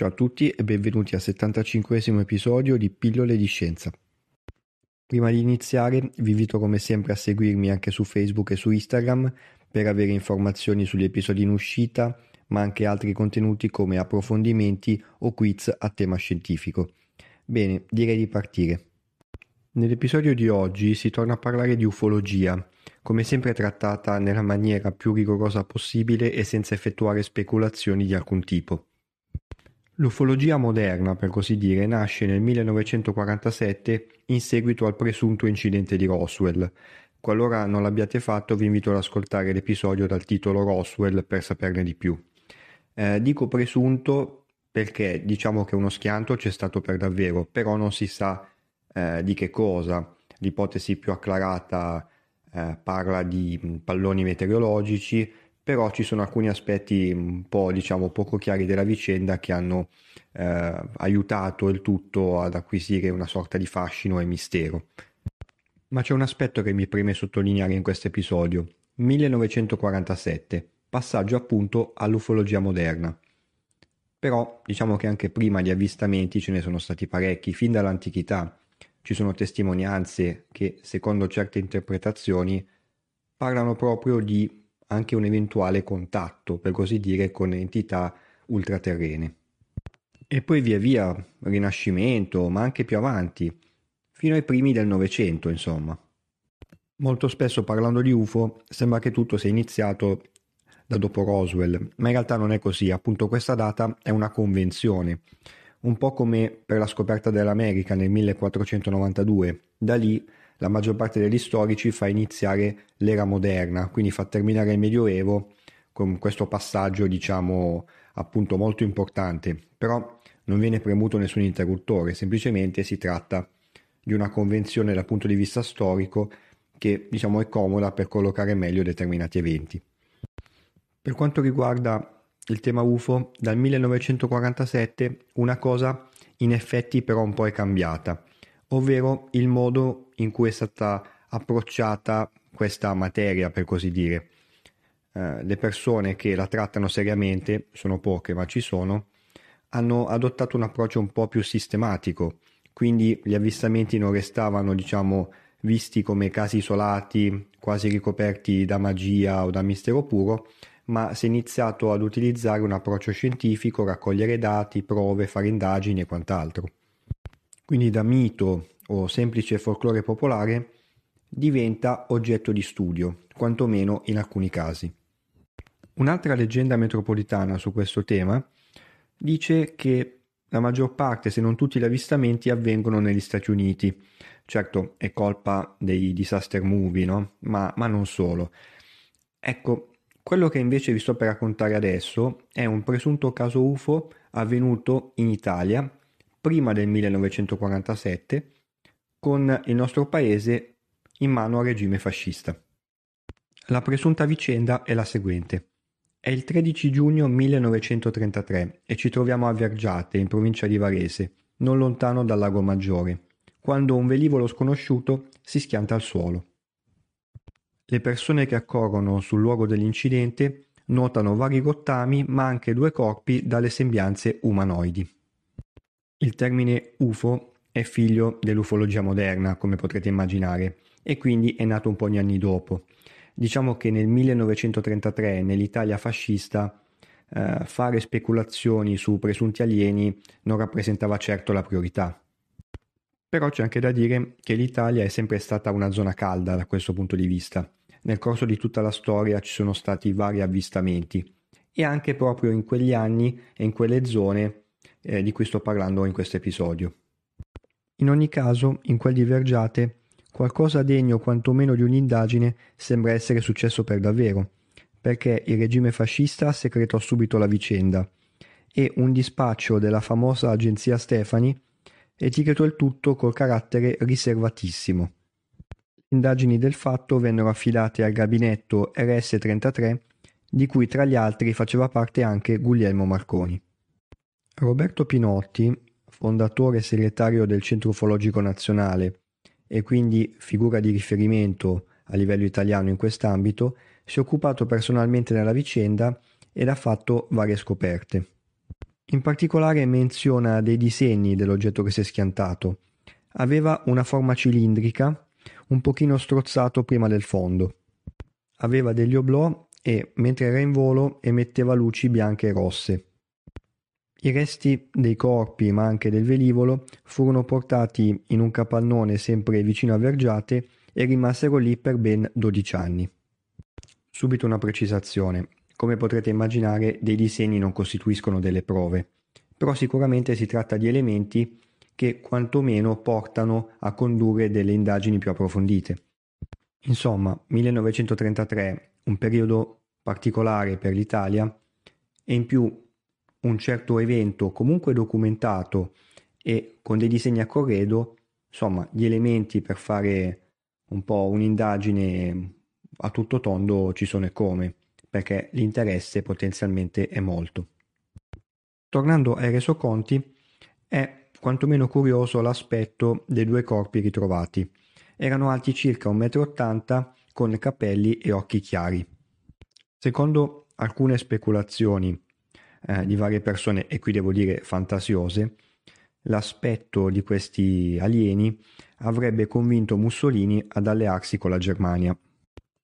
Ciao a tutti e benvenuti al 75 episodio di Pillole di Scienza. Prima di iniziare vi invito come sempre a seguirmi anche su Facebook e su Instagram per avere informazioni sugli episodi in uscita, ma anche altri contenuti come approfondimenti o quiz a tema scientifico. Bene, direi di partire. Nell'episodio di oggi si torna a parlare di ufologia, come sempre trattata nella maniera più rigorosa possibile e senza effettuare speculazioni di alcun tipo. L'ufologia moderna, per così dire, nasce nel 1947 in seguito al presunto incidente di Roswell. Qualora non l'abbiate fatto vi invito ad ascoltare l'episodio dal titolo Roswell per saperne di più. Eh, dico presunto perché diciamo che uno schianto c'è stato per davvero, però non si sa eh, di che cosa. L'ipotesi più acclarata eh, parla di palloni meteorologici, però ci sono alcuni aspetti un po' diciamo poco chiari della vicenda che hanno eh, aiutato il tutto ad acquisire una sorta di fascino e mistero. Ma c'è un aspetto che mi preme sottolineare in questo episodio. 1947, passaggio appunto all'ufologia moderna. Però diciamo che anche prima di avvistamenti ce ne sono stati parecchi, fin dall'antichità. Ci sono testimonianze che, secondo certe interpretazioni, parlano proprio di anche un eventuale contatto, per così dire, con entità ultraterrene. E poi via via, Rinascimento, ma anche più avanti, fino ai primi del Novecento, insomma. Molto spesso parlando di UFO sembra che tutto sia iniziato da dopo Roswell, ma in realtà non è così, appunto questa data è una convenzione, un po' come per la scoperta dell'America nel 1492, da lì la maggior parte degli storici fa iniziare l'era moderna, quindi fa terminare il Medioevo con questo passaggio, diciamo, appunto molto importante, però non viene premuto nessun interruttore, semplicemente si tratta di una convenzione dal punto di vista storico che, diciamo, è comoda per collocare meglio determinati eventi. Per quanto riguarda il tema UFO, dal 1947 una cosa in effetti però un po' è cambiata ovvero il modo in cui è stata approcciata questa materia, per così dire. Eh, le persone che la trattano seriamente, sono poche ma ci sono, hanno adottato un approccio un po' più sistematico, quindi gli avvistamenti non restavano, diciamo, visti come casi isolati, quasi ricoperti da magia o da mistero puro, ma si è iniziato ad utilizzare un approccio scientifico, raccogliere dati, prove, fare indagini e quant'altro. Quindi da mito o semplice folklore popolare diventa oggetto di studio, quantomeno in alcuni casi. Un'altra leggenda metropolitana su questo tema dice che la maggior parte, se non tutti gli avvistamenti, avvengono negli Stati Uniti. Certo, è colpa dei disaster movie, no? Ma, ma non solo. Ecco, quello che invece vi sto per raccontare adesso è un presunto caso UFO avvenuto in Italia prima del 1947 con il nostro paese in mano al regime fascista. La presunta vicenda è la seguente. È il 13 giugno 1933 e ci troviamo a Vergiate, in provincia di Varese, non lontano dal Lago Maggiore, quando un velivolo sconosciuto si schianta al suolo. Le persone che accorrono sul luogo dell'incidente notano vari rottami ma anche due corpi dalle sembianze umanoidi. Il termine UFO è figlio dell'ufologia moderna, come potrete immaginare, e quindi è nato un po' di anni dopo. Diciamo che nel 1933, nell'Italia fascista, eh, fare speculazioni su presunti alieni non rappresentava certo la priorità. Però c'è anche da dire che l'Italia è sempre stata una zona calda da questo punto di vista. Nel corso di tutta la storia ci sono stati vari avvistamenti e anche proprio in quegli anni e in quelle zone eh, di cui sto parlando in questo episodio. In ogni caso, in quel di Vergiate, qualcosa degno quantomeno di un'indagine sembra essere successo per davvero, perché il regime fascista secretò subito la vicenda e un dispaccio della famosa agenzia Stefani etichettò il tutto col carattere riservatissimo. Le indagini del fatto vennero affidate al gabinetto RS-33, di cui tra gli altri faceva parte anche Guglielmo Marconi. Roberto Pinotti, fondatore e segretario del Centro Ufologico Nazionale e quindi figura di riferimento a livello italiano in quest'ambito, si è occupato personalmente della vicenda ed ha fatto varie scoperte. In particolare menziona dei disegni dell'oggetto che si è schiantato. Aveva una forma cilindrica, un pochino strozzato prima del fondo. Aveva degli oblò e, mentre era in volo, emetteva luci bianche e rosse. I resti dei corpi, ma anche del velivolo, furono portati in un capannone sempre vicino a Vergiate e rimasero lì per ben 12 anni. Subito una precisazione. Come potrete immaginare, dei disegni non costituiscono delle prove, però sicuramente si tratta di elementi che quantomeno portano a condurre delle indagini più approfondite. Insomma, 1933, un periodo particolare per l'Italia e in più un certo evento comunque documentato e con dei disegni a corredo, insomma, gli elementi per fare un po' un'indagine a tutto tondo ci sono e come perché l'interesse potenzialmente è molto. Tornando ai resoconti, è quantomeno curioso l'aspetto dei due corpi ritrovati. Erano alti circa 1,80 m con capelli e occhi chiari. Secondo alcune speculazioni eh, di varie persone, e qui devo dire fantasiose, l'aspetto di questi alieni avrebbe convinto Mussolini ad allearsi con la Germania.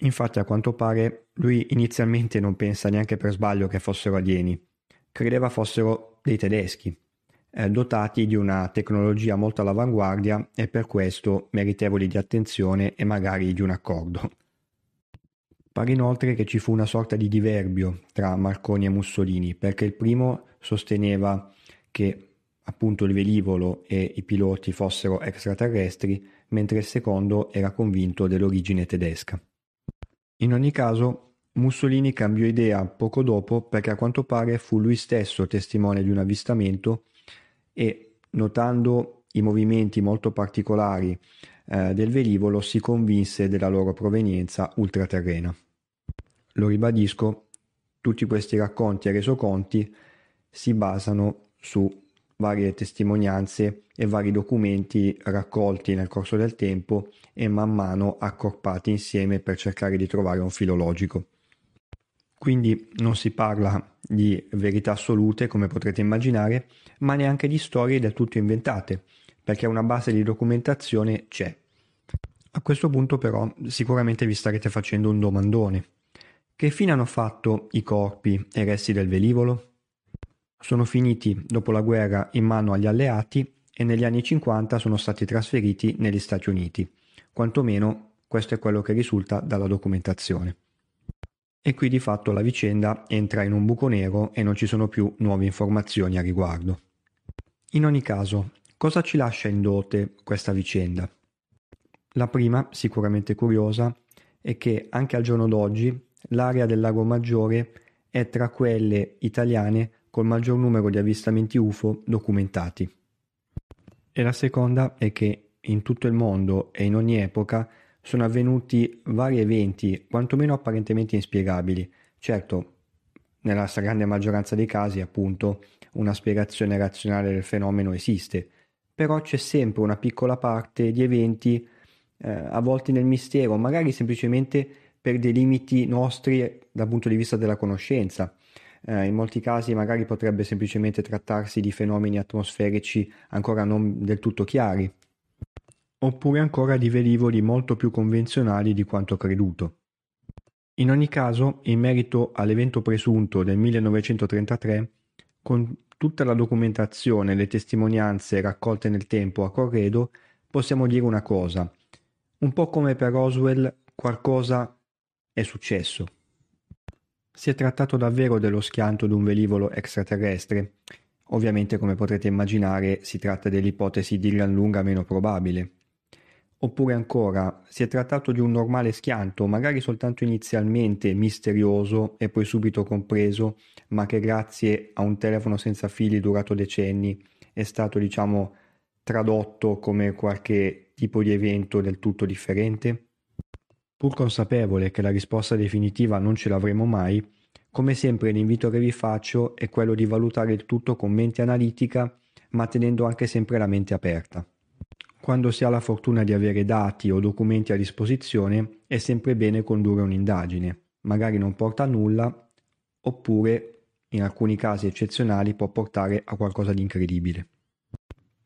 Infatti a quanto pare lui inizialmente non pensa neanche per sbaglio che fossero alieni, credeva fossero dei tedeschi, eh, dotati di una tecnologia molto all'avanguardia e per questo meritevoli di attenzione e magari di un accordo. Pare inoltre che ci fu una sorta di diverbio tra Marconi e Mussolini, perché il primo sosteneva che appunto il velivolo e i piloti fossero extraterrestri, mentre il secondo era convinto dell'origine tedesca. In ogni caso, Mussolini cambiò idea poco dopo perché a quanto pare fu lui stesso testimone di un avvistamento e, notando i movimenti molto particolari eh, del velivolo, si convinse della loro provenienza ultraterrena. Lo ribadisco, tutti questi racconti e resoconti si basano su varie testimonianze e vari documenti raccolti nel corso del tempo e man mano accorpati insieme per cercare di trovare un filo logico. Quindi non si parla di verità assolute, come potrete immaginare, ma neanche di storie del tutto inventate, perché una base di documentazione c'è. A questo punto però sicuramente vi starete facendo un domandone. Che fine hanno fatto i corpi e i resti del velivolo? Sono finiti dopo la guerra in mano agli alleati e negli anni 50 sono stati trasferiti negli Stati Uniti. Quantomeno questo è quello che risulta dalla documentazione. E qui di fatto la vicenda entra in un buco nero e non ci sono più nuove informazioni a riguardo. In ogni caso, cosa ci lascia in dote questa vicenda? La prima, sicuramente curiosa, è che anche al giorno d'oggi l'area del Lago Maggiore è tra quelle italiane col maggior numero di avvistamenti UFO documentati. E la seconda è che in tutto il mondo e in ogni epoca sono avvenuti vari eventi, quantomeno apparentemente inspiegabili. Certo, nella stragrande maggioranza dei casi, appunto, una spiegazione razionale del fenomeno esiste, però c'è sempre una piccola parte di eventi eh, avvolti nel mistero, magari semplicemente per dei limiti nostri dal punto di vista della conoscenza eh, in molti casi magari potrebbe semplicemente trattarsi di fenomeni atmosferici ancora non del tutto chiari, oppure ancora di velivoli molto più convenzionali di quanto creduto. In ogni caso, in merito all'evento presunto del 1933, con tutta la documentazione e le testimonianze raccolte nel tempo a corredo, possiamo dire una cosa. Un po' come per Roswell, qualcosa è successo. Si è trattato davvero dello schianto di un velivolo extraterrestre. Ovviamente, come potrete immaginare, si tratta dell'ipotesi di gran lunga meno probabile. Oppure ancora, si è trattato di un normale schianto, magari soltanto inizialmente misterioso e poi subito compreso, ma che grazie a un telefono senza fili durato decenni è stato, diciamo, tradotto come qualche tipo di evento del tutto differente? Pur consapevole che la risposta definitiva non ce l'avremo mai, come sempre l'invito che vi faccio è quello di valutare il tutto con mente analitica, ma tenendo anche sempre la mente aperta. Quando si ha la fortuna di avere dati o documenti a disposizione, è sempre bene condurre un'indagine. Magari non porta a nulla, oppure, in alcuni casi eccezionali, può portare a qualcosa di incredibile.